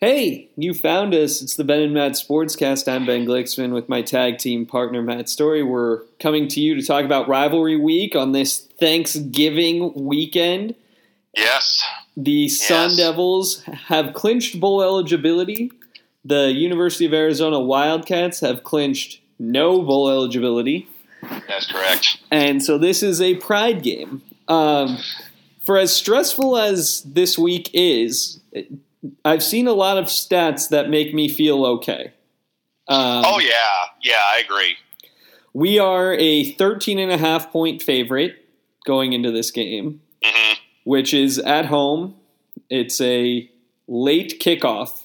Hey, you found us. It's the Ben and Matt Sportscast. I'm Ben Glicksman with my tag team partner Matt Story. We're coming to you to talk about rivalry week on this Thanksgiving weekend. Yes. The Sun Devils have clinched bowl eligibility. The University of Arizona Wildcats have clinched no bowl eligibility. That's correct. And so this is a pride game. Um, for as stressful as this week is, I've seen a lot of stats that make me feel okay. Um, oh yeah, yeah, I agree. We are a 13 and a half point favorite going into this game, hmm which is at home. It's a late kickoff,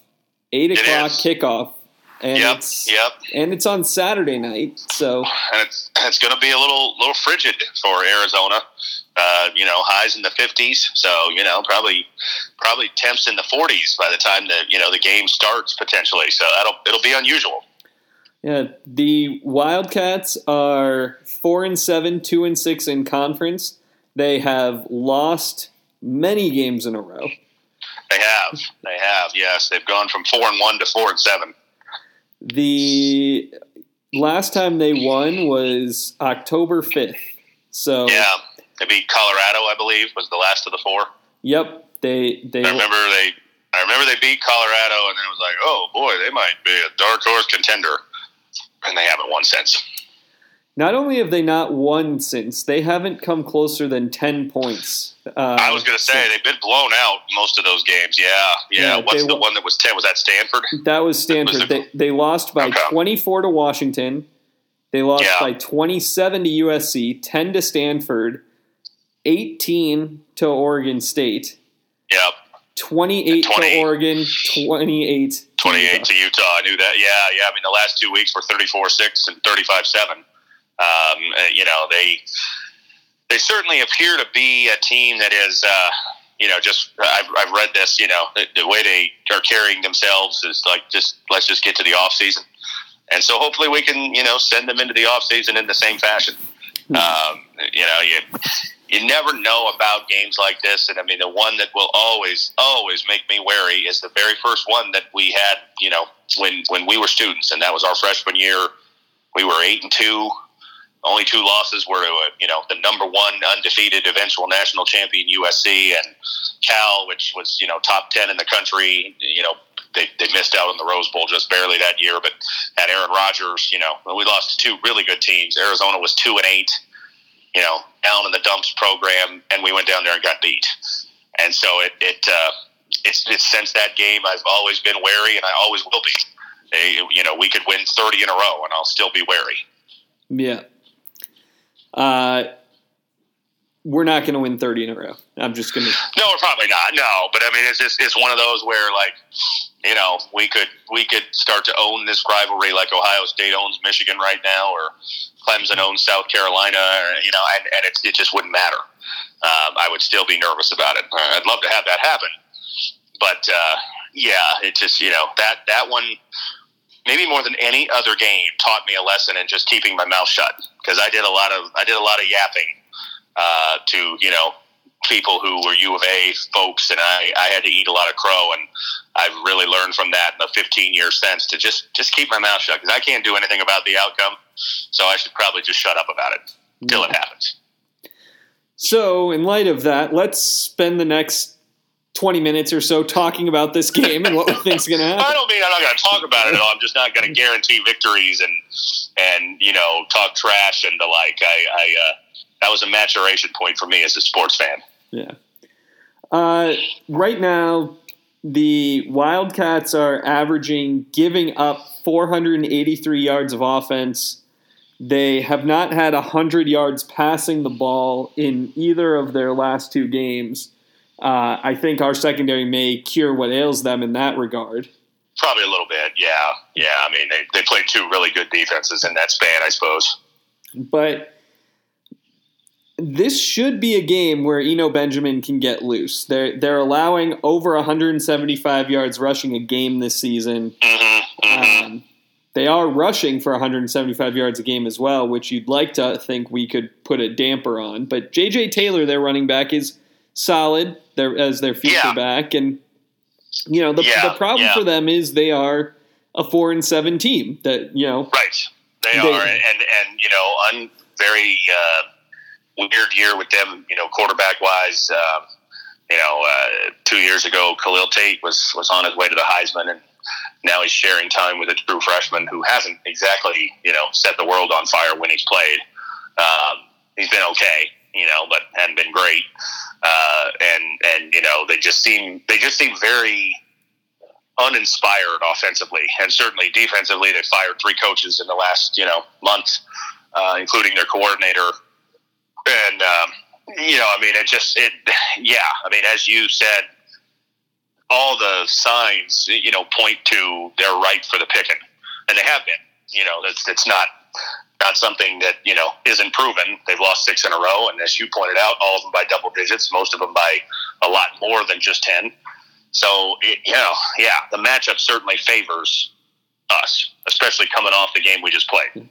eight It o'clock is. kickoff, and Yep, it's yep. and it's on Saturday night. So And it's it's going to be a little little frigid for Arizona. Uh, you know, highs in the fifties. So you know, probably probably temps in the forties by the time the you know the game starts potentially. So that'll it'll be unusual. Yeah, the Wildcats are four and seven, two and six in conference. They have lost many games in a row. They have, they have. Yes, they've gone from four and one to four and seven. The last time they won was October fifth. So Yeah, they beat Colorado, I believe, was the last of the four. yep, they they I remember they. I remember they beat Colorado, and then it was like, oh boy, they might be a dark horse contender, and they haven't won since. not only have they not won since they haven't come closer than ten points. Uh, I was going to say they've been blown out most of those games. Yeah, yeah. Yeah, What's the wa- one that was ten? Was that Stanford? That was Stanford. Was They, they lost by Okay. 24 to Washington. They lost Yeah. by 27 to USC, 10 to Stanford, 18 to Oregon State, Yep, 28 20. to Oregon, 28 to twenty-eight Utah. to Utah. I knew that. Yeah, yeah. I mean, the last two weeks were thirty-four-six and thirty-five-seven. Um, uh, you know, they they certainly appear to be a team that is. Uh, you know, just I've, I've read this. You know, the, the way they are carrying themselves is like just let's just get to the off season, and so hopefully we can you know send them into the off season in the same fashion. Um, you know, you you never know about games like this, and I mean the one that will always always make me wary is the very first one that we had. You know, when when we were students, and that was our freshman year. We were eight and two. Only two losses were to uh, you know the number one undefeated eventual national champion USC and Cal, which was you know top ten in the country. You know they, they missed out on the Rose Bowl just barely that year, but had Aaron Rodgers. You know we lost two really good teams. Arizona was two and eight. You know down in the dumps program, and we went down there and got beat. And so it it uh, it's, it's since that game I've always been wary, and I always will be. They, you know we could win thirty in a row, and I'll still be wary. Yeah. Uh, we're not going to win 30 in a row. I'm just going to. No, we're probably not. No, but I mean, it's just it's one of those where like, you know, we could we could start to own this rivalry like Ohio State owns Michigan right now, or Clemson owns South Carolina, or, you know, and, and it, just wouldn't matter. Um, I would still be nervous about it. Uh, I'd love to have that happen, but uh, yeah, it just you know that that one maybe more than any other game taught me a lesson in just keeping my mouth shut because I did a lot of I did a lot of yapping uh, to you know people who were U of A folks, and I, I had to eat a lot of crow, and I've really learned from that in the 15 years since to just just keep my mouth shut because I can't do anything about the outcome, so I should probably just shut up about it till it happens. So, in light of that, let's spend the next 20 minutes or so talking about this game and what we think's going to happen. I don't mean I'm not going to talk about it at all. I'm just not going to guarantee victories and and you know talk trash and the like. I, I uh, that was a maturation point for me as a sports fan. Yeah. Uh, right now, the Wildcats are averaging giving up 483 yards of offense. They have not had 100 yards passing the ball in either of their last two games. Uh, I think our secondary may cure what ails them in that regard. Probably a little bit, yeah, yeah. I mean, they, they played two really good defenses in that span, I suppose. But this should be a game where Eno Benjamin can get loose. They're they're allowing over 175 yards rushing a game this season. Mm-hmm, mm-hmm. Um, they are rushing for 175 yards a game as well, which you'd like to think we could put a damper on. But J.J. Taylor, their running back, is solid their, as their future Yeah. back, and you know, the, Yeah, the problem yeah. for them is they are a four and seven team that, you know, Right. They, They- are, and and you know, un, very uh, weird year with them. You know, quarterback wise. Uh, you know, uh, two years ago, Khalil Tate was was on his way to the Heisman, and now he's sharing time with a true freshman who hasn't exactly you know set the world on fire when he's played. Um, he's been okay, you know, but hadn't been great. Uh, and and you know, they just seem they just seem very uninspired offensively, and certainly defensively. They fired three coaches in the last you know month, uh, including their coordinator. And um, you know, I mean, it just it, yeah. I mean, as you said, all the signs you know point to they're ripe for the picking, and they have been. You know, it's it's not not something that you know isn't proven. They've lost six in a row, and as you pointed out, all of them by double digits. Most of them by a lot more than just ten. So it, you know, yeah, the matchup certainly favors us, especially coming off the game we just played.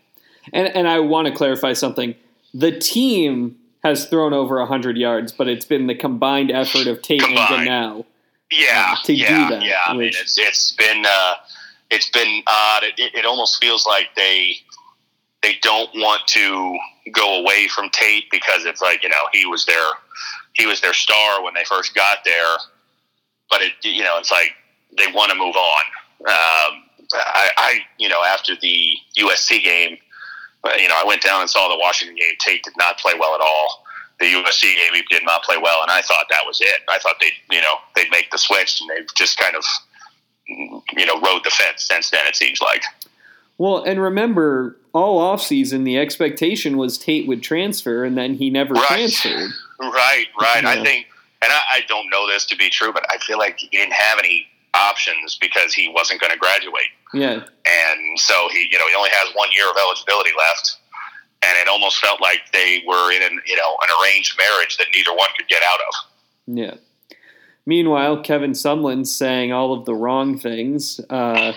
and, and I want to clarify something. The team has thrown over 100 yards, but it's been the combined effort of Tate and Combined. Gunnell. Yeah, to do that, yeah. I mean, it's it's been uh, it's been odd. It, it, it almost feels like they they don't want to go away from Tate because it's like you know he was their he was their star when they first got there, but it you know it's like they want to move on. Um, I, I you know after the USC game, you know I went down and saw the Washington game. Tate did not play well at all. The USC game he did not play well, and I thought that was it. I thought they you know they'd make the switch, and they've just kind of you know rode the fence since then. It seems like. Well, and remember, all offseason, the expectation was Tate would transfer, and then he never Right. transferred. Right, right. Yeah. I think, and I, I don't know this to be true, but I feel like he didn't have any options because he wasn't going to graduate, Yeah. and so he, you know, he only has one year of eligibility left, and it almost felt like they were in an, you know, an arranged marriage that neither one could get out of. Yeah. Meanwhile, Kevin Sumlin's saying all of the wrong things. Uh,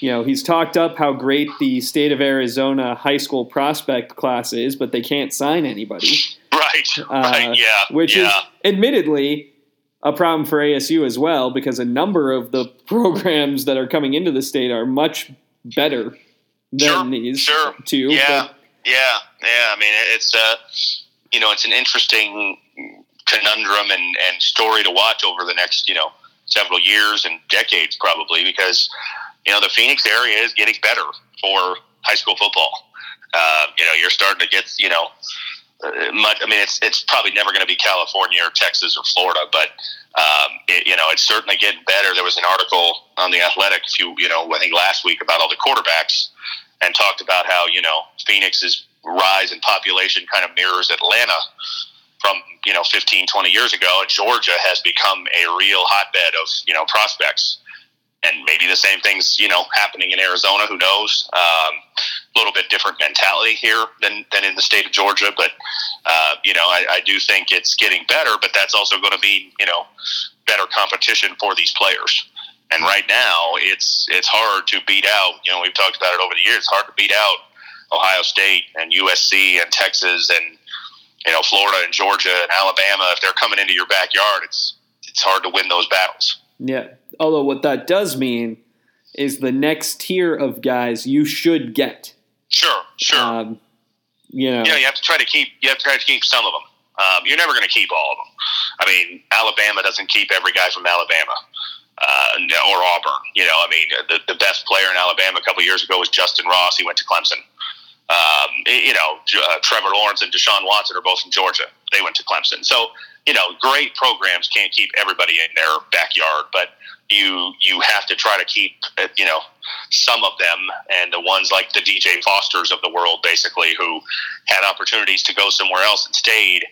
you know, he's talked up how great the state of Arizona high school prospect class is, but they can't sign anybody, Right, Uh, right, yeah, which yeah. is admittedly a problem for ASU as well, because a number of the programs that are coming into the state are much better than Sure, these sure. two. Yeah, but- yeah, yeah. I mean, it's uh, you know, it's an interesting conundrum and, and story to watch over the next you know several years and decades probably because you know the Phoenix area is getting better for high school football. Uh, you know, you're starting to get you know. Uh, much, I mean, it's it's probably never going to be California or Texas or Florida, but um, it, you know, it's certainly getting better. There was an article on the Athletic, a few you know, I think last week about all the quarterbacks and talked about how you know Phoenix's rise in population kind of mirrors Atlanta from you know 15 20 years ago Georgia has become a real hotbed of you know prospects and maybe the same things you know happening in Arizona who knows um, little bit different mentality here than, than in the state of Georgia but uh, you know I, I do think it's getting better but that's also going to be you know better competition for these players and right now, it's it's hard to beat out. You know, we've talked about it over the years. It's hard to beat out Ohio State and USC and Texas and you know Florida and Georgia and Alabama. If they're coming into your backyard, it's it's hard to win those battles. Yeah. Although what that does mean is the next tier of guys you should get. Sure, sure. Um, you know, you you have to try to keep you have to try to keep some of them. Um, you're never going to keep all of them. I mean, Alabama doesn't keep every guy from Alabama uh, or Auburn. You know, I mean, the, the best player in Alabama a couple years ago was Justyn Ross. He went to Clemson. Um, you know, uh, Trevor Lawrence and Deshaun Watson are both from Georgia. They went to Clemson. So, you know, great programs can't keep everybody in their backyard, but you you have to try to keep uh, you know some of them and the ones like the DJ Fosters of the world, basically, who had opportunities to go somewhere else and stayed.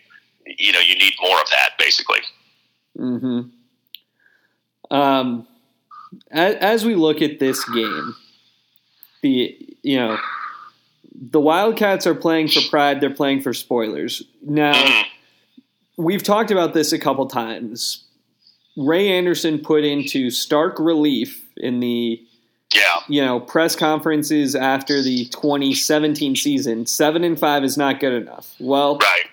You know, you need more of that, basically. hmm Um, as, as we look at this game, the you know the Wildcats are playing for pride. They're playing for spoilers. Now Mhm. we've talked about this a couple times. Ray Anderson put into stark relief in the Yeah, you know press conferences after the 2017 season. Seven and five is not good enough. Well, right.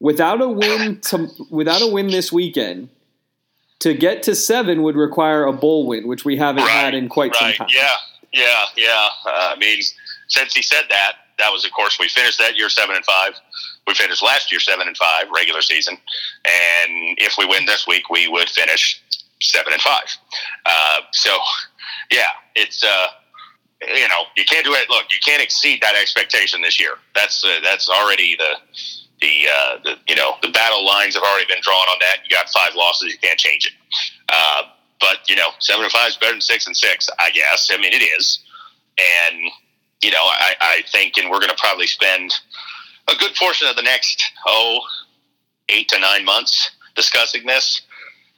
without a win to, without a win this weekend, to get to seven would require a bowl win, which we haven't Right, had in quite right. some time. Yeah, yeah, yeah. Uh, I mean, since he said that, that was, of course, we finished that year seven and five. We finished last year seven and five, regular season, and if we win this week, we would finish seven and five. Uh, so, yeah, it's uh, you know you can't do it. Look, you can't exceed that expectation this year. That's uh, that's already the. The, uh, the you know the battle lines have already been drawn on that. You got five losses, you can't change it. Uh, but you know, seven and five is better than six and six, I guess. I mean, it is, and you know, I, I think, and we're going to probably spend a good portion of the next oh eight to nine months discussing this.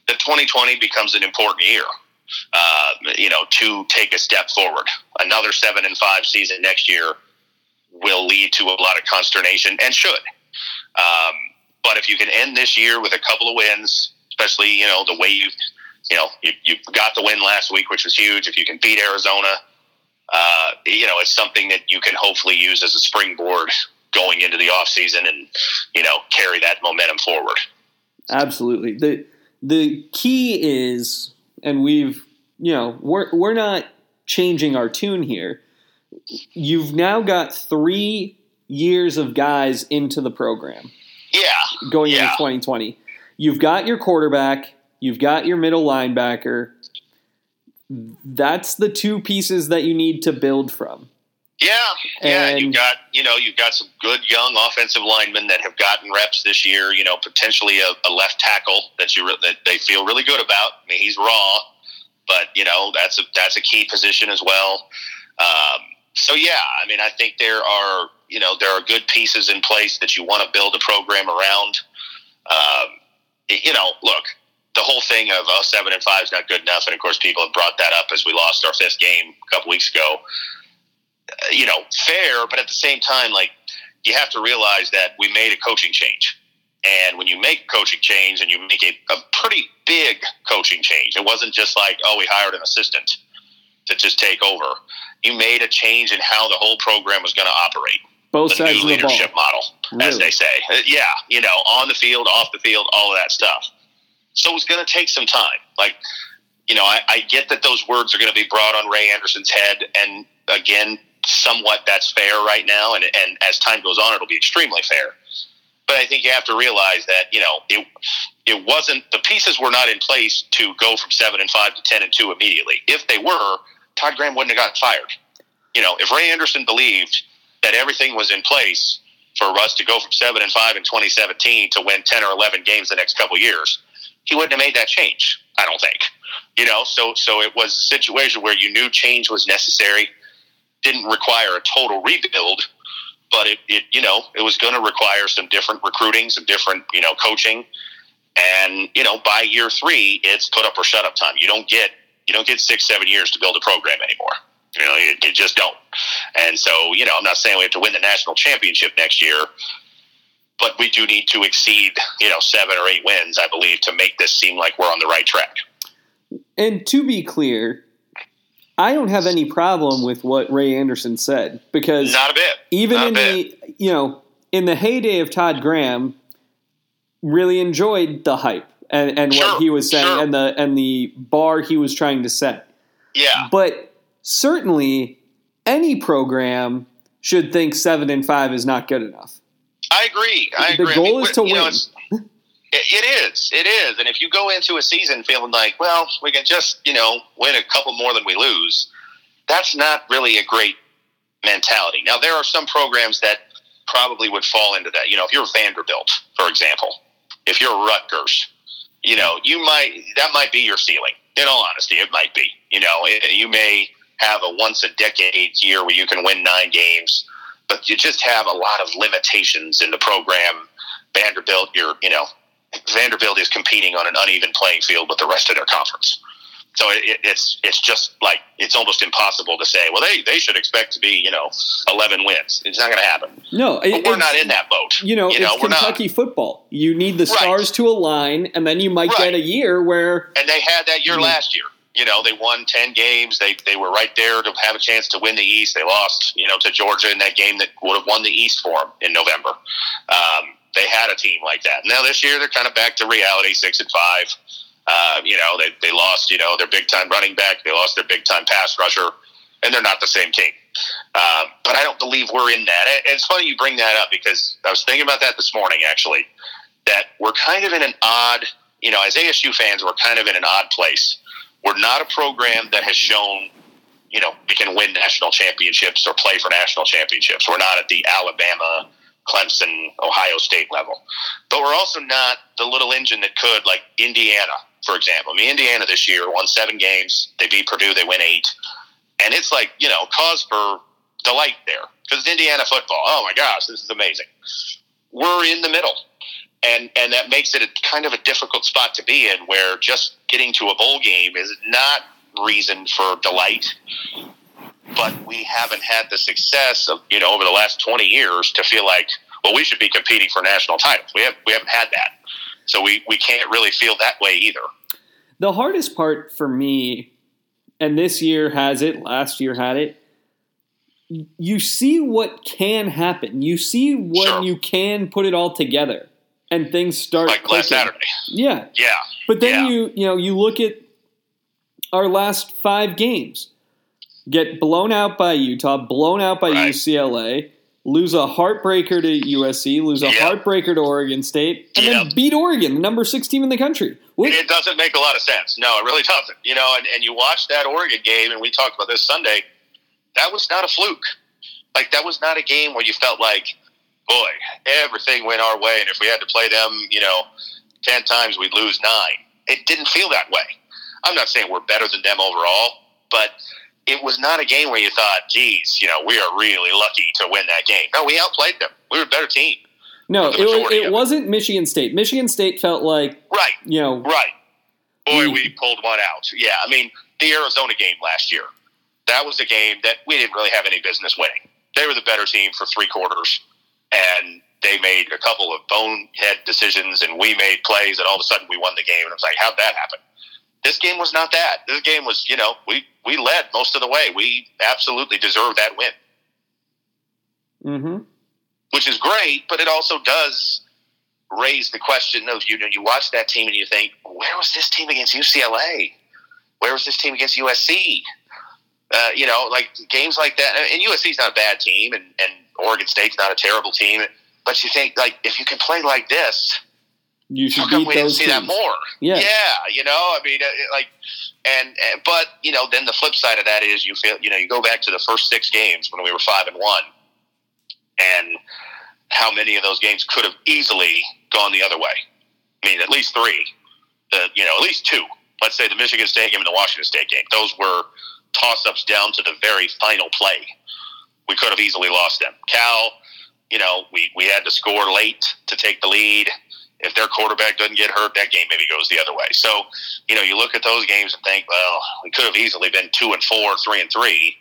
That 2020 becomes an important year. Uh, you know, to take a step forward. Another seven and five season next year will lead to a lot of consternation and should. Um, but if you can end this year with a couple of wins, especially you know the way you you know you, you got the win last week, which was huge. If you can beat Arizona, uh, you know it's something that you can hopefully use as a springboard going into the off season and you know carry that momentum forward. Absolutely. The the key is and we've you know, we're we're not changing our tune here. You've now got 3 years of guys into the program Yeah, going into 2020. You've got your quarterback, you've got your middle linebacker. That's the two pieces that you need to build from. Yeah, yeah, And- you've got you know you've got some good young offensive linemen that have gotten reps this year. You know, potentially a, a left tackle that you re- that they feel really good about. I mean, he's raw, but you know that's a that's a key position as well. Um, so yeah, I mean, I think there are you know there are good pieces in place that you want to build a program around. Um, you know, look, the whole thing of oh, seven and five is not good enough, and of course, people have brought that up as we lost our fifth game a couple weeks ago you know, fair, but at the same time, like you have to realize that we made a coaching change. And when you make a coaching change and you make a, a pretty big coaching change, it wasn't just like, oh, we hired an assistant to just take over. You made a change in how the whole program was going to operate. Both The sides new of the ball. leadership model, as they say. Uh, Yeah, you know, on the field, off the field, all of that stuff. So it's going to take some time. Like, you know, I, I get that those words are going to be brought on Ray Anderson's head, and again, somewhat that's fair right now. And and as time goes on, it'll be extremely fair. But I think you have to realize that you know it it wasn't the pieces were not in place to go from seven and five to ten and two immediately. If they were, Todd Graham wouldn't have gotten fired. You know, if Ray Anderson believed that everything was in place for us to go from seven and five in 2017 to win 10 or 11 games the next couple years, he wouldn't have made that change. I don't think. You know, so so it was a situation where you knew change was necessary, didn't require a total rebuild, but it, it you know it was going to require some different recruiting, some different you know coaching, and you know by year three it's put up or shut up time. You don't get you don't get six seven years to build a program anymore. You know, you, you just don't. And so, you know, I'm not saying we have to win the national championship next year, but we do need to exceed, you know, seven or eight wins, I believe, to make this seem like we're on the right track. And to be clear, I don't have any problem with what Ray Anderson said because Not a bit. even Not in bit. the you know in the heyday of Todd Graham, really enjoyed the hype and, and Sure, what he was saying sure. and the and the bar he was trying to set. Yeah. But certainly, any program should think seven and five is not good enough. I agree. I The agree. goal I mean, is to know, win. it's- it, is. It is. And if you go into a season feeling like, well, we can just, you know, win a couple more than we lose, that's not really a great mentality. Now, there are some programs that probably would fall into that. You know, if you're Vanderbilt, for example, if you're Rutgers, you know, you might, that might be your ceiling. In all honesty, it might be. You know, it, you may have a once a decade year where you can win nine games, but you just have a lot of limitations in the program. Vanderbilt, you're, you know, Vanderbilt is competing on an uneven playing field with the rest of their conference. So it, it, it's it's just like it's almost impossible to say. Well, they they should expect to be you know eleven wins. It's not going to happen. No, But it- we're not in that boat. You know, you know it's we're not. Kentucky football. You need the Right. stars to align, and then you might Right. get a year where And they had that year Mhm. last year. You know, they won ten games. They they were right there to have a chance to win the East. They lost, you know, to Georgia in that game that would have won the East for them in November. Um, they had a team like that. Now this year they're kind of back to reality, six and five. Uh, you know, they, they lost, you know, their big time running back. They lost their big time pass rusher, and they're not the same team. Uh, but I don't believe we're in that. And it's funny you bring that up because I was thinking about that this morning, actually, that we're kind of in an odd, you know, as ASU fans, we're kind of in an odd place. We're not a program that has shown, you know, we can win national championships or play for national championships. We're not at the Alabama, Clemson, Ohio State level. But we're also not the little engine that could, like Indiana, for example. I mean, Indiana this year won seven games. They beat Purdue. They win eight. And it's like, you know, cause for delight there because it's Indiana football. Oh my gosh, this is amazing. We're in the middle. And, and that makes it a kind of a difficult spot to be in where just getting to a bowl game is not reason for delight but we haven't had the success of you know over the last 20 years to feel like well we should be competing for national titles we have we haven't had that so we we can't really feel that way either the hardest part for me and this year has it last year had it you see what can happen you see when sure. you can put it all together and things start like clicking. last Saturday. Yeah. Yeah. But then yeah. you you know you look at our last five games get blown out by Utah, blown out by right. UCLA, lose a heartbreaker to USC, lose a yep. heartbreaker to Oregon State, and yep. then beat Oregon, the number six team in the country. What? It doesn't make a lot of sense. No, it really doesn't. You know, and, and you watch that Oregon game, and we talked about this Sunday. That was not a fluke. Like that was not a game where you felt like, boy, everything went our way, and if we had to play them, you know, ten times, we'd lose nine. It didn't feel that way. I'm not saying we're better than them overall, but it was not a game where you thought, geez, you know, we are really lucky to win that game. No, we outplayed them. We were a better team. No, it, was, it wasn't Michigan State. Michigan State felt like, right, you know, right. Boy, we, we pulled one out. Yeah, I mean, the Arizona game last year, that was a game that we didn't really have any business winning. They were the better team for three quarters, and they made a couple of bonehead decisions, and we made plays, and all of a sudden we won the game. And I was like, how'd that happen? This game was not that. This game was, you know, we we led most of the way. We absolutely deserved that win. Mm-hmm. Which is great, but it also does raise the question of you know you watch that team and you think where was this team against UCLA? Where was this team against USC? Uh, you know, like games like that. And USC's not a bad team, and, and Oregon State's not a terrible team. But you think like if you can play like this, you should beat we those see teams. that more. Yeah, yeah. You know, I mean, uh, like, and, and but you know, then the flip side of that is you feel you know you go back to the first six games when we were five and one, and how many of those games could have easily gone the other way. I mean, at least three. The you know at least two. Let's say the Michigan State game and the Washington State game. Those were toss ups down to the very final play. We could have easily lost them. Cal, you know, we, we had to score late to take the lead if their quarterback doesn't get hurt, that game maybe goes the other way. So, you know, you look at those games and think, well, we could have easily been two and four, three and three.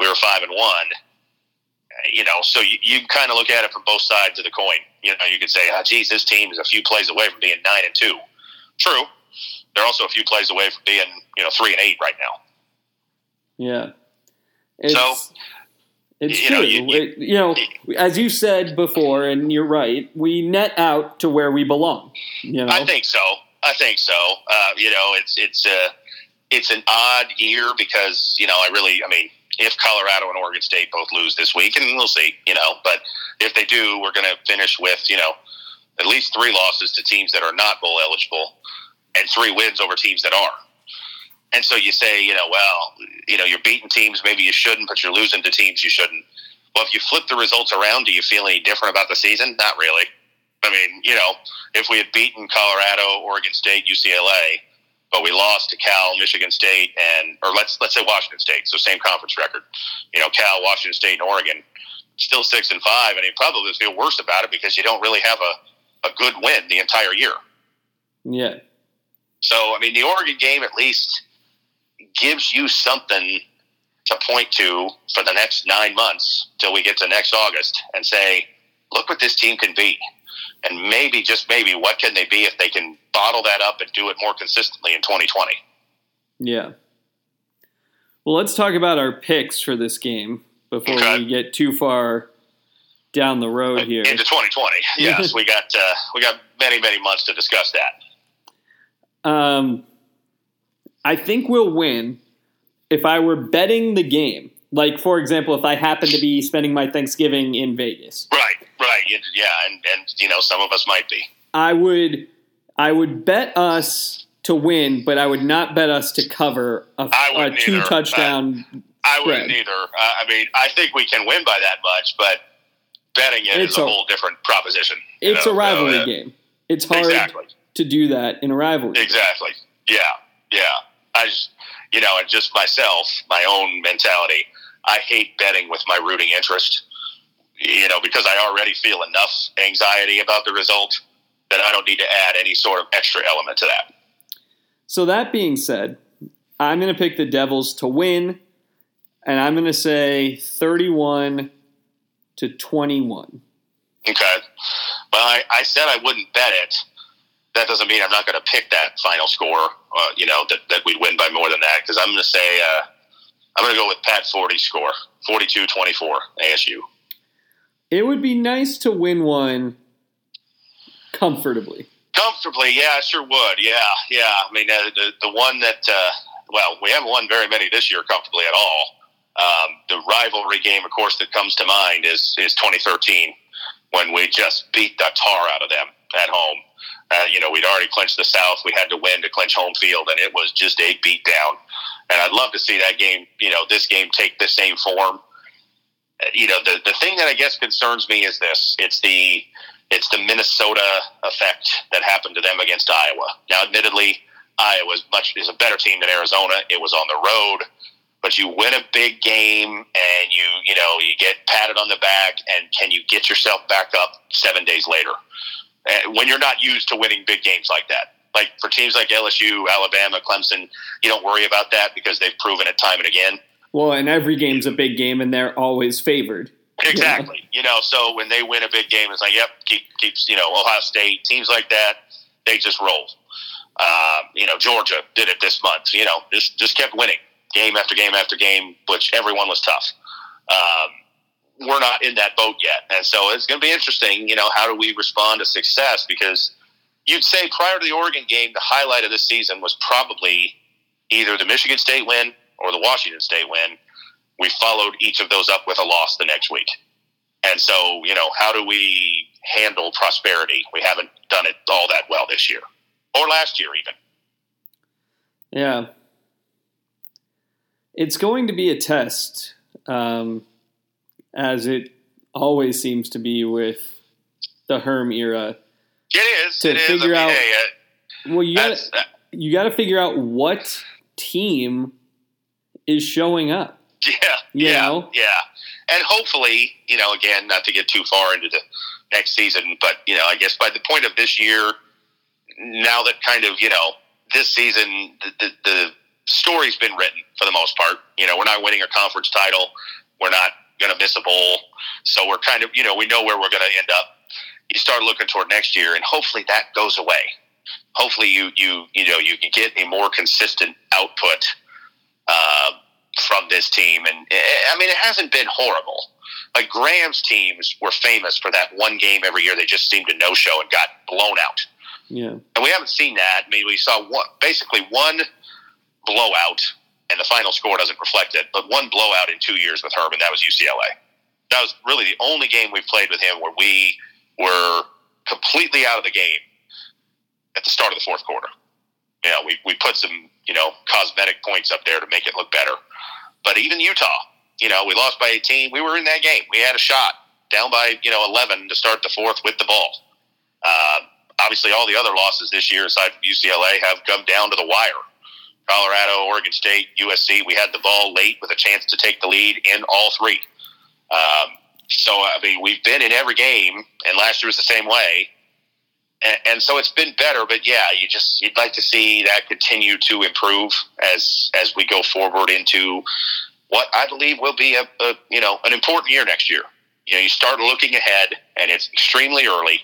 We were five and one. You know, so you, you kind of look at it from both sides of the coin. You know, you could say, oh, geez, this team is a few plays away from being nine and two. True. They're also a few plays away from being, you know, three and eight right now. Yeah. It's, so it's you true. Know, you, it, you know, as you said before, and you're right, we net out to where we belong. You know? I think so. I think so. Uh, you know, it's it's a uh, it's an odd year because you know I really I mean if Colorado and Oregon State both lose this week, and we'll see, you know, but if they do, we're going to finish with you know at least three losses to teams that are not bowl eligible, and three wins over teams that are. And so you say, you know, well, you know, you're beating teams maybe you shouldn't, but you're losing to teams you shouldn't. Well, if you flip the results around, do you feel any different about the season? Not really. I mean, you know, if we had beaten Colorado, Oregon State, UCLA, but we lost to Cal, Michigan State, and or let's let's say Washington State, so same conference record. You know, Cal, Washington State, and Oregon, still six and five, and you probably feel worse about it because you don't really have a, a good win the entire year. Yeah. So I mean, the Oregon game at least gives you something to point to for the next nine months till we get to next August and say, look what this team can be. And maybe, just maybe, what can they be if they can bottle that up and do it more consistently in 2020? Yeah. Well, let's talk about our picks for this game before okay. we get too far down the road here into 2020. Yes, we got uh, we got many many months to discuss that. Um, I think we'll win if I were betting the game. Like, for example, if I happen to be spending my Thanksgiving in Vegas. Right, right. Yeah, and, and you know, some of us might be. I would I would bet us to win, but I would not bet us to cover a, a two either. touchdown. I, I wouldn't either. Uh, I mean, I think we can win by that much, but betting it it's is a, a, whole different proposition. It's know? a rivalry so, game. It's hard exactly. to do that in a rivalry. Exactly. Yeah. Yeah. I just, you know, and just myself, my own mentality. I hate betting with my rooting interest. You know, because I already feel enough anxiety about the result that I don't need to add any sort of extra element to that. So that being said, I'm going to pick the Devils to win, and I'm going to say 31 to 21. Okay. Well, I, I said I wouldn't bet it. That doesn't mean I'm not going to pick that final score. Uh, you know that that we'd win by more than that because I'm going to say uh, I'm going to go with Pat Forde score 42-24 ASU. It would be nice to win one comfortably. Comfortably, yeah, I sure would. Yeah, yeah. I mean, uh, the the one that uh, well, we haven't won very many this year comfortably at all. Um, the rivalry game, of course, that comes to mind is is 2013 when we just beat the tar out of them at home. Uh, you know, we'd already clinched the South. We had to win to clinch home field, and it was just a beat down. And I'd love to see that game, you know, this game take the same form. Uh, you know, the, the thing that I guess concerns me is this. It's the it's the Minnesota effect that happened to them against Iowa. Now, admittedly, Iowa is much is a better team than Arizona. It was on the road, but you win a big game and you you know you get patted on the back, and can you get yourself back up seven days later? When you're not used to winning big games like that. Like for teams like LSU, Alabama, Clemson, you don't worry about that because they've proven it time and again. Well, and every game's a big game, and they're always favored. Exactly. You know, so when they win a big game, it's like, yep, keep, keeps, you know, Ohio State, teams like that, they just roll. Uh, you know, Georgia did it this month. You know, just just kept winning game after game after game, which everyone was tough. Um, we're not in that boat yet, and so it's going to be interesting. You know, how do we respond to success? Because you'd say prior to the Oregon game, the highlight of the season was probably either the Michigan State win or the Washington State win we followed each of those up with a loss the next week. And so, you know, how do we handle prosperity? We haven't done it all that well this year or last year, even. Yeah. It's going to be a test, um, as it always seems to be with the Herm era. It is. To it figure is. I mean, out. Hey, uh, well, you got uh, you got to figure out what team is showing up. Yeah, yeah, know? yeah. And hopefully, you know, again, not to get too far into the next season, but you know, I guess by the point of this year, now that kind of you know this season, the, the, the story's been written for the most part. You know, we're not winning a conference title, we're not going to miss a bowl, so we're kind of you know we know where we're going to end up. You start looking toward next year, and hopefully that goes away. Hopefully, you you you know you can get a more consistent output. Uh, from this team. And eh, I mean, it hasn't been horrible. Like Graham's teams were famous for that one game every year they just seemed to no show and got blown out. Yeah. And we haven't seen that. I mean, we saw one, basically one blowout, and the final score doesn't reflect it, but one blowout in two years with Herm, and that was UCLA. That was really the only game we played with him where we were completely out of the game at the start of the fourth quarter. You know, we, we put some, you know, cosmetic points up there to make it look better. But even Utah, you know, we lost by 18. We were in that game. We had a shot down by, you know, 11 to start the fourth with the ball. Uh, obviously, all the other losses this year, aside from UCLA, have come down to the wire. Colorado, Oregon State, USC, we had the ball late with a chance to take the lead in all three. Um, so, I mean, we've been in every game, and last year was the same way. And, so it's been better, but yeah, you just you'd like to see that continue to improve as as we go forward into what I believe will be a, a you know an important year next year. You know, you start looking ahead, and it's extremely early,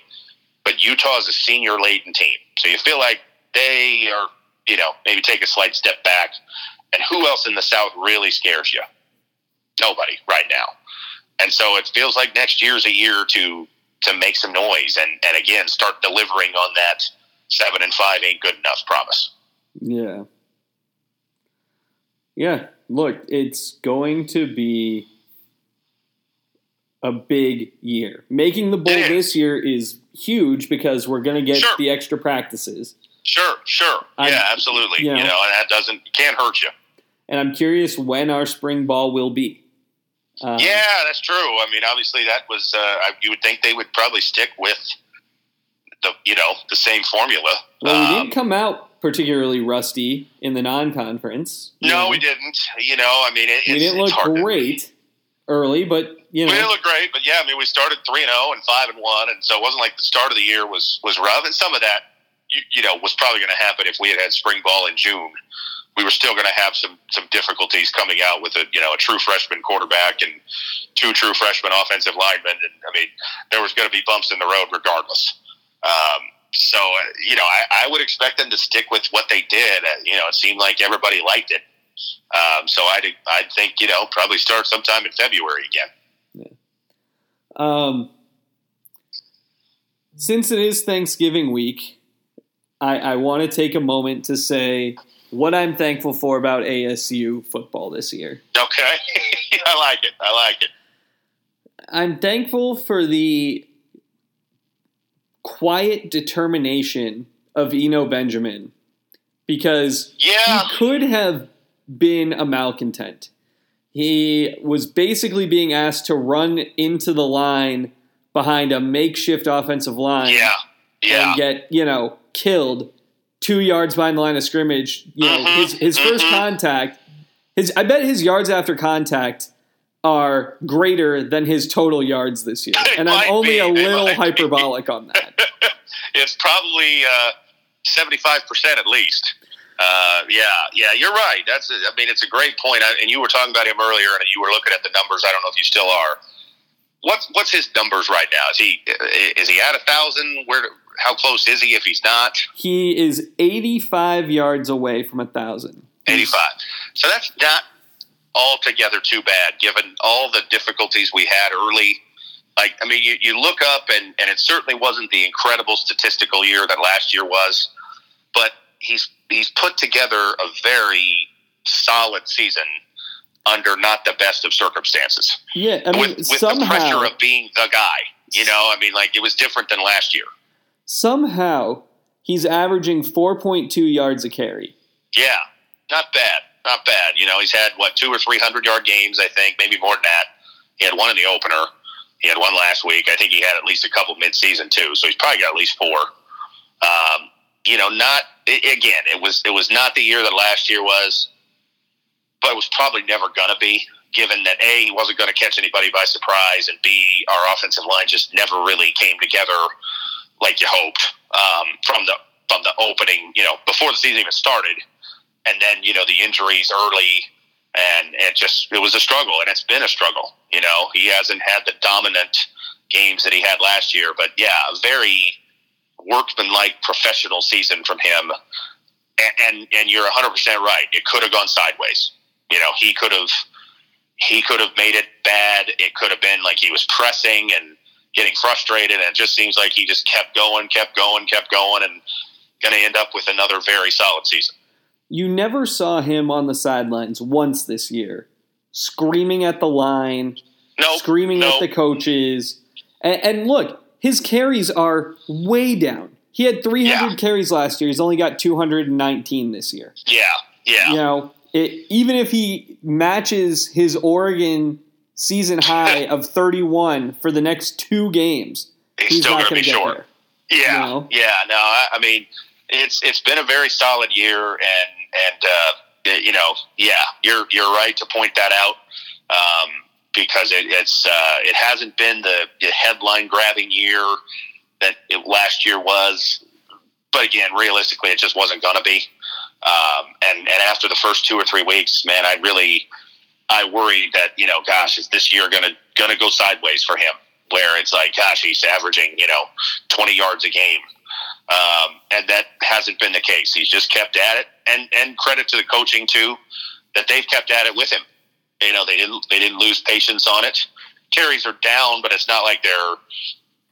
but Utah is a senior laden team, so you feel like they are you know maybe take a slight step back. And who else in the South really scares you? Nobody right now. And so it feels like next year's a year to to make some noise and, and again start delivering on that seven and five ain't good enough. Promise. Yeah. Yeah. Look, it's going to be a big year. Making the bowl this year is huge because we're going to get Sure. the extra practices. Sure, sure, I- yeah, absolutely. you You know. know, and that doesn't can't hurt you. And I'm curious when our spring ball will be. Um, Yeah, that's true. I mean, obviously, that was uh, you would think they would probably stick with the you know the same formula. Well, we Um, didn't come out particularly rusty in the non-conference. no, know. we didn't. You know, I mean, it, We it's, didn't look to- great early, but you know, We didn't look great, but yeah, I mean, we started three and zero and five and one, and so it wasn't like the start of the year was was rough. And some of that, you, you know, was probably going to happen if we had had spring ball in June. We were still going to have some some difficulties coming out with a you know a true freshman quarterback and two true freshman offensive linemen, and I mean, there was going to be bumps in the road regardless. Um, so uh, you know, I, I would expect them to stick with what they did. Uh, you know, it seemed like everybody liked it. Um, so I I think you know probably start sometime in February again. Um, since it is Thanksgiving week, I, I want to take a moment to say what I'm thankful for about ASU football this year. Okay, I like it. I like it. I'm thankful for the quiet determination of Eno Benjamin because Yeah, he could have been a malcontent. He was basically being asked to run into the line behind a makeshift offensive line yeah, yeah. and get, you know, killed two yards behind the line of scrimmage. You know, Mhm, his his first mhm. contact, his I bet his yards after contact are greater than his total yards this year. And I'm only be, a little be. hyperbolic on that. It's probably uh, seventy-five percent at least. Uh, yeah, yeah, you're right. That's, a, I mean, it's a great point. I, and you were talking about him earlier, and you were looking at the numbers. I don't know if you still are. What's what's his numbers right now? Is he is he at a thousand? Where? How close is he? If he's not, He is 85 yards away from a thousand. 85. So that's not altogether too bad, given all the difficulties we had early. Like, I mean, you, you look up, and, and it certainly wasn't the incredible statistical year that last year was, but he's he's put together a very solid season under not the best of circumstances. Yeah, I mean, with with the pressure of being the guy. You know, I mean, like it was different than last year. Somehow he's averaging 4.2 yards a carry. Yeah, not bad, not bad. You know, he's had what two or three hundred yard games, I think, maybe more than that. He had one in the opener. He had one last week. I think he had at least a couple mid season too. So he's probably got at least four. Um, you know, not i again. It was it was not the year that last year was, but it was probably never gonna be. Given that a he wasn't going to catch anybody by surprise, and b our offensive line just never really came together like you hoped um, from the from the opening. You know, before the season even started. And then you know the injuries early and it just it was a struggle and it's been a struggle you know. He hasn't had the dominant games that he had last year but yeah a very workmanlike professional season from him. And and, and you're 100% right. It could have gone sideways. You know he could have he could have made it bad. It could have been like he was pressing and getting frustrated and it just seems like he just kept going kept going kept going and going to end up with another very solid season You never saw him on the sidelines once this year, screaming at the line, No, screaming no. at the coaches. And, and look, his carries are way down. He had 300 Yeah. carries last year. He's only got 219 this year. Yeah, yeah, You know, it, even if he matches his Oregon season high of 31 for the next two games, he's, he's still not going to be short. there. Yeah, you know? yeah. No, I, I mean, it's it's been a very solid year, and and uh, you know, yeah, you're you're right to point that out um, because it, it's uh, it hasn't been the, the headline grabbing year that it last year was. But again, realistically, it just wasn't going to be. Um, and and after the first two or three weeks, man, I really I worry that you know, gosh, is this year gonna gonna go sideways for him? Where it's like, gosh, he's averaging you know twenty yards a game, um, and that hasn't been the case. He's just kept at it, and and credit to the coaching too, that they've kept at it with him. You know, they didn't they didn't lose patience on it. Carries are down, but it's not like they're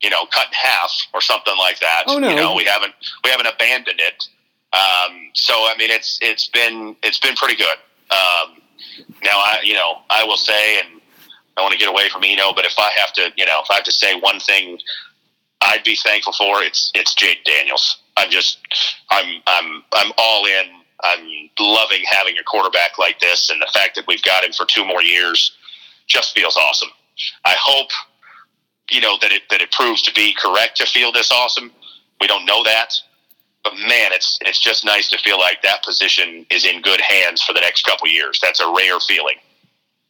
you know, cut in half or something like that. Oh, no. You know, we haven't we haven't abandoned it. Um, so I mean, it's it's been it's been pretty good. Um, now I you know I will say, and I want to get away from Eno, but if I have to, you know, if I have to say one thing, I'd be thankful for it's it's Jayden Daniels. I'm just I'm I'm I'm all in. I'm loving having a quarterback like this, and the fact that we've got him for two more years just feels awesome. I hope you know that it that it proves to be correct to feel this awesome. We don't know that, but man, it's it's just nice to feel like that position is in good hands for the next couple years. That's a rare feeling.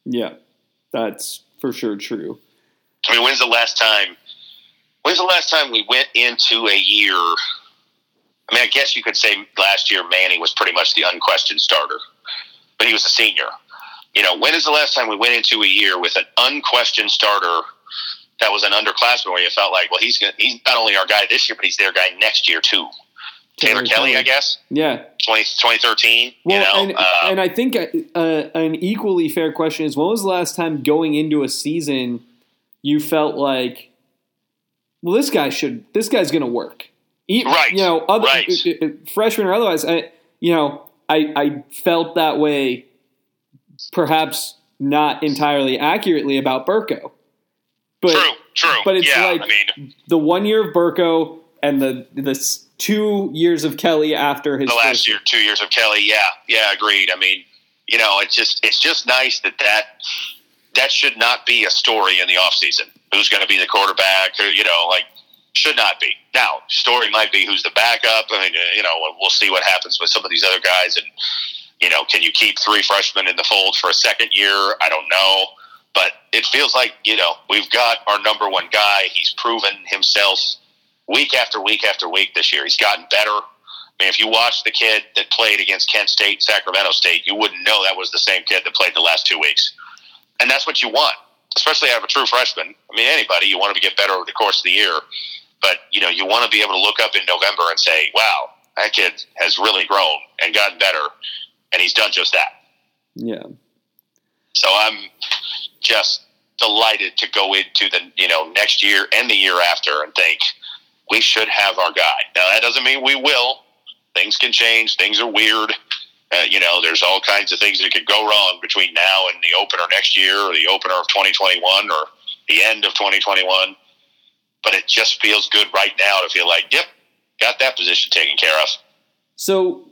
Yeah, that's for sure true. I mean, when's the last time? When's the last time we went into a year? I mean, I guess you could say last year Manny was pretty much the unquestioned starter, but he was a senior. You know, when is the last time we went into a year with an unquestioned starter that was an underclassman where you felt like, well, he's gonna, he's not only our guy this year, but he's their guy next year too. Taylor, Taylor Kelly, Kelly. I guess, Yeah. 20, 2013. Well, you know, and, uh, and I think uh, an equally fair question is when was the last time going into a season you felt like, well, this guy should, this guy's going to work. Right, You know, other, right. freshman or otherwise, I, you know, I, I felt that way perhaps not entirely accurately about Burko. But true, true. but it's yeah, like- I mean, the one year of Burko and the, the two years of Kelly after his the last first- year, two years of Kelly. Yeah, yeah, agreed. I mean, you know, it's just it's just nice that that that should not be a story in the off season. Who's going to be the quarterback? Or, you know, like should not be. Now, story might be who's the backup. I mean, you know, we'll see what happens with some of these other guys, and you know, can you keep three freshmen in the fold for a second year? I don't know. But it feels like, you know, we've got our number one guy. He's proven himself week after week after week this year. He's gotten better. I mean, if you watch the kid that played against Kent State, Sacramento State, you wouldn't know that was the same kid that played the last two weeks. And that's what you want, especially out of a true freshman. I mean, anybody, you want to get better over the course of the year. But, you know, you want to be able to look up in November and say, wow, that kid has really grown and gotten better. And he's done just that. Yeah. So I'm just delighted to go into the you know next year and the year after and think we should have our guy. Now that doesn't mean we will. Things can change. Things are weird. Uh, you know, there's all kinds of things that could go wrong between now and the opener next year, or the opener of 2021, or the end of 2021. But it just feels good right now to feel like, yep, got that position taken care of. So,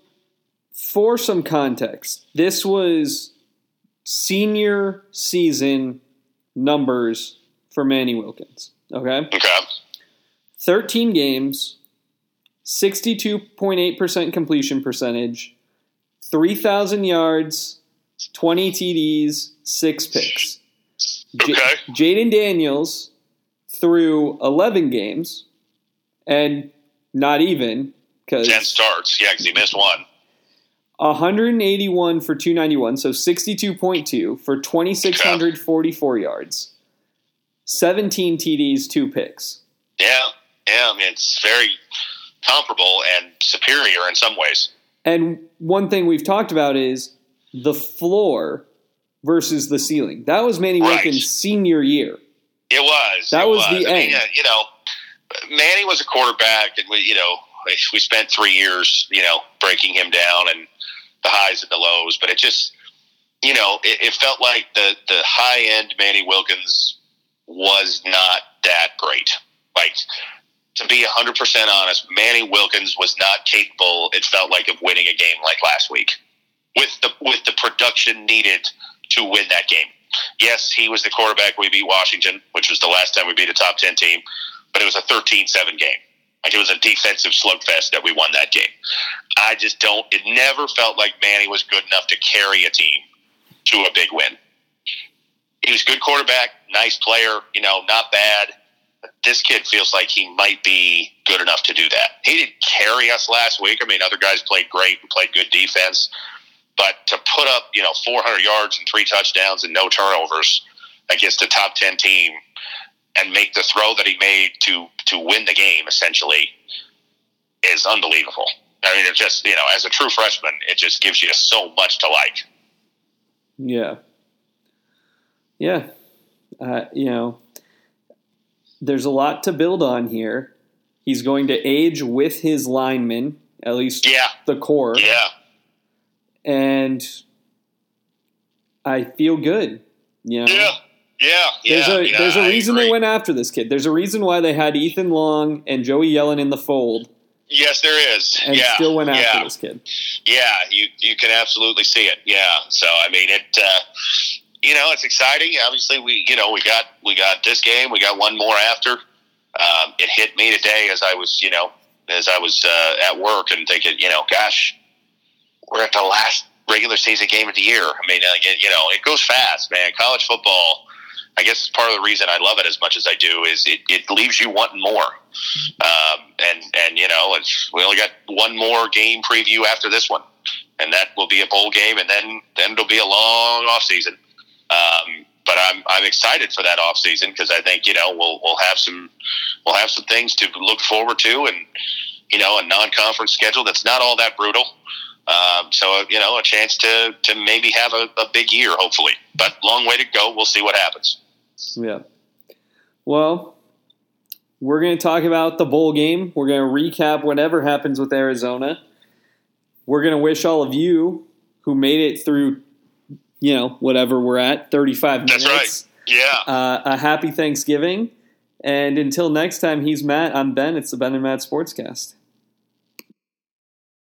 for some context, this was senior season numbers for Manny Wilkins. Okay. Okay. 13 games, 62.8% completion percentage, 3,000 yards, 20 TDs, six picks. J- Okay. Jayden Daniels through 11 games, and not even because Ten starts. Yeah, because he missed one. 181 for 291, so 62.2 for 2,644 yards, 17 TDs, two picks. Yeah, yeah. I mean, it's very comparable and superior in some ways. And one thing we've talked about is the floor versus the ceiling. That was Manny Right. Wilkins' senior year. It was. That it was the I end. uh, you know, Manny was a quarterback, and we, you know, we spent three years, you know, breaking him down and the highs and the lows. But it just, you know, it, it felt like the the high end Manny Wilkins was not that great. Like to be hundred percent honest, Manny Wilkins was not capable. It felt like of winning a game like last week with the with the production needed to win that game. Yes, he was the quarterback. We beat Washington, which was the last time we beat a top 10 team, but it was a 13 7 game. Like it was a defensive slugfest that we won that game. I just don't, it never felt like Manny was good enough to carry a team to a big win. He was a good quarterback, nice player, you know, not bad. This kid feels like he might be good enough to do that. He didn't carry us last week. I mean, other guys played great and played good defense. But to put up, you know, 400 yards and three touchdowns and no turnovers against a top 10 team and make the throw that he made to to win the game essentially is unbelievable. I mean, it just, you know, as a true freshman, it just gives you so much to like. Yeah. Yeah. Uh, you know, there's a lot to build on here. He's going to age with his linemen, at least Yeah, the core, yeah, and I feel good. You know, yeah, yeah, there's a yeah, there's a reason they went after this kid. There's a reason why they had Ethan Long and Joey Yellen in the fold Yes, there is. and yeah, still went after yeah. this kid. Yeah, you you can absolutely see it. Yeah. So I mean it. Uh, you know, it's exciting. Obviously, we you know we got we got this game. We got one more after. Um, it hit me today as I was you know as I was uh, at work and thinking you know gosh we're at the last regular season game of the year. I mean, you know, it goes fast, man. College football. I guess part of the reason I love it as much as I do is it, it leaves you wanting more. Um, and and you know, it's, we only got one more game preview after this one, and that will be a bowl game, and then then it'll be a long off season. Um, but I'm I'm excited for that off season because I think you know we'll we'll have some we'll have some things to look forward to, and you know, a non conference schedule that's not all that brutal. Um, so you know, a chance to to maybe have a, a big year, hopefully. But long way to go. We'll see what happens. Yeah. Well, we're going to talk about the bowl game. We're going to recap whatever happens with Arizona. We're going to wish all of you who made it through, you know, whatever we're at, 35 minutes. That's right. Yeah. Uh, a happy Thanksgiving. And until next time, he's Matt. I'm Ben. It's the Ben and Matt Sportscast.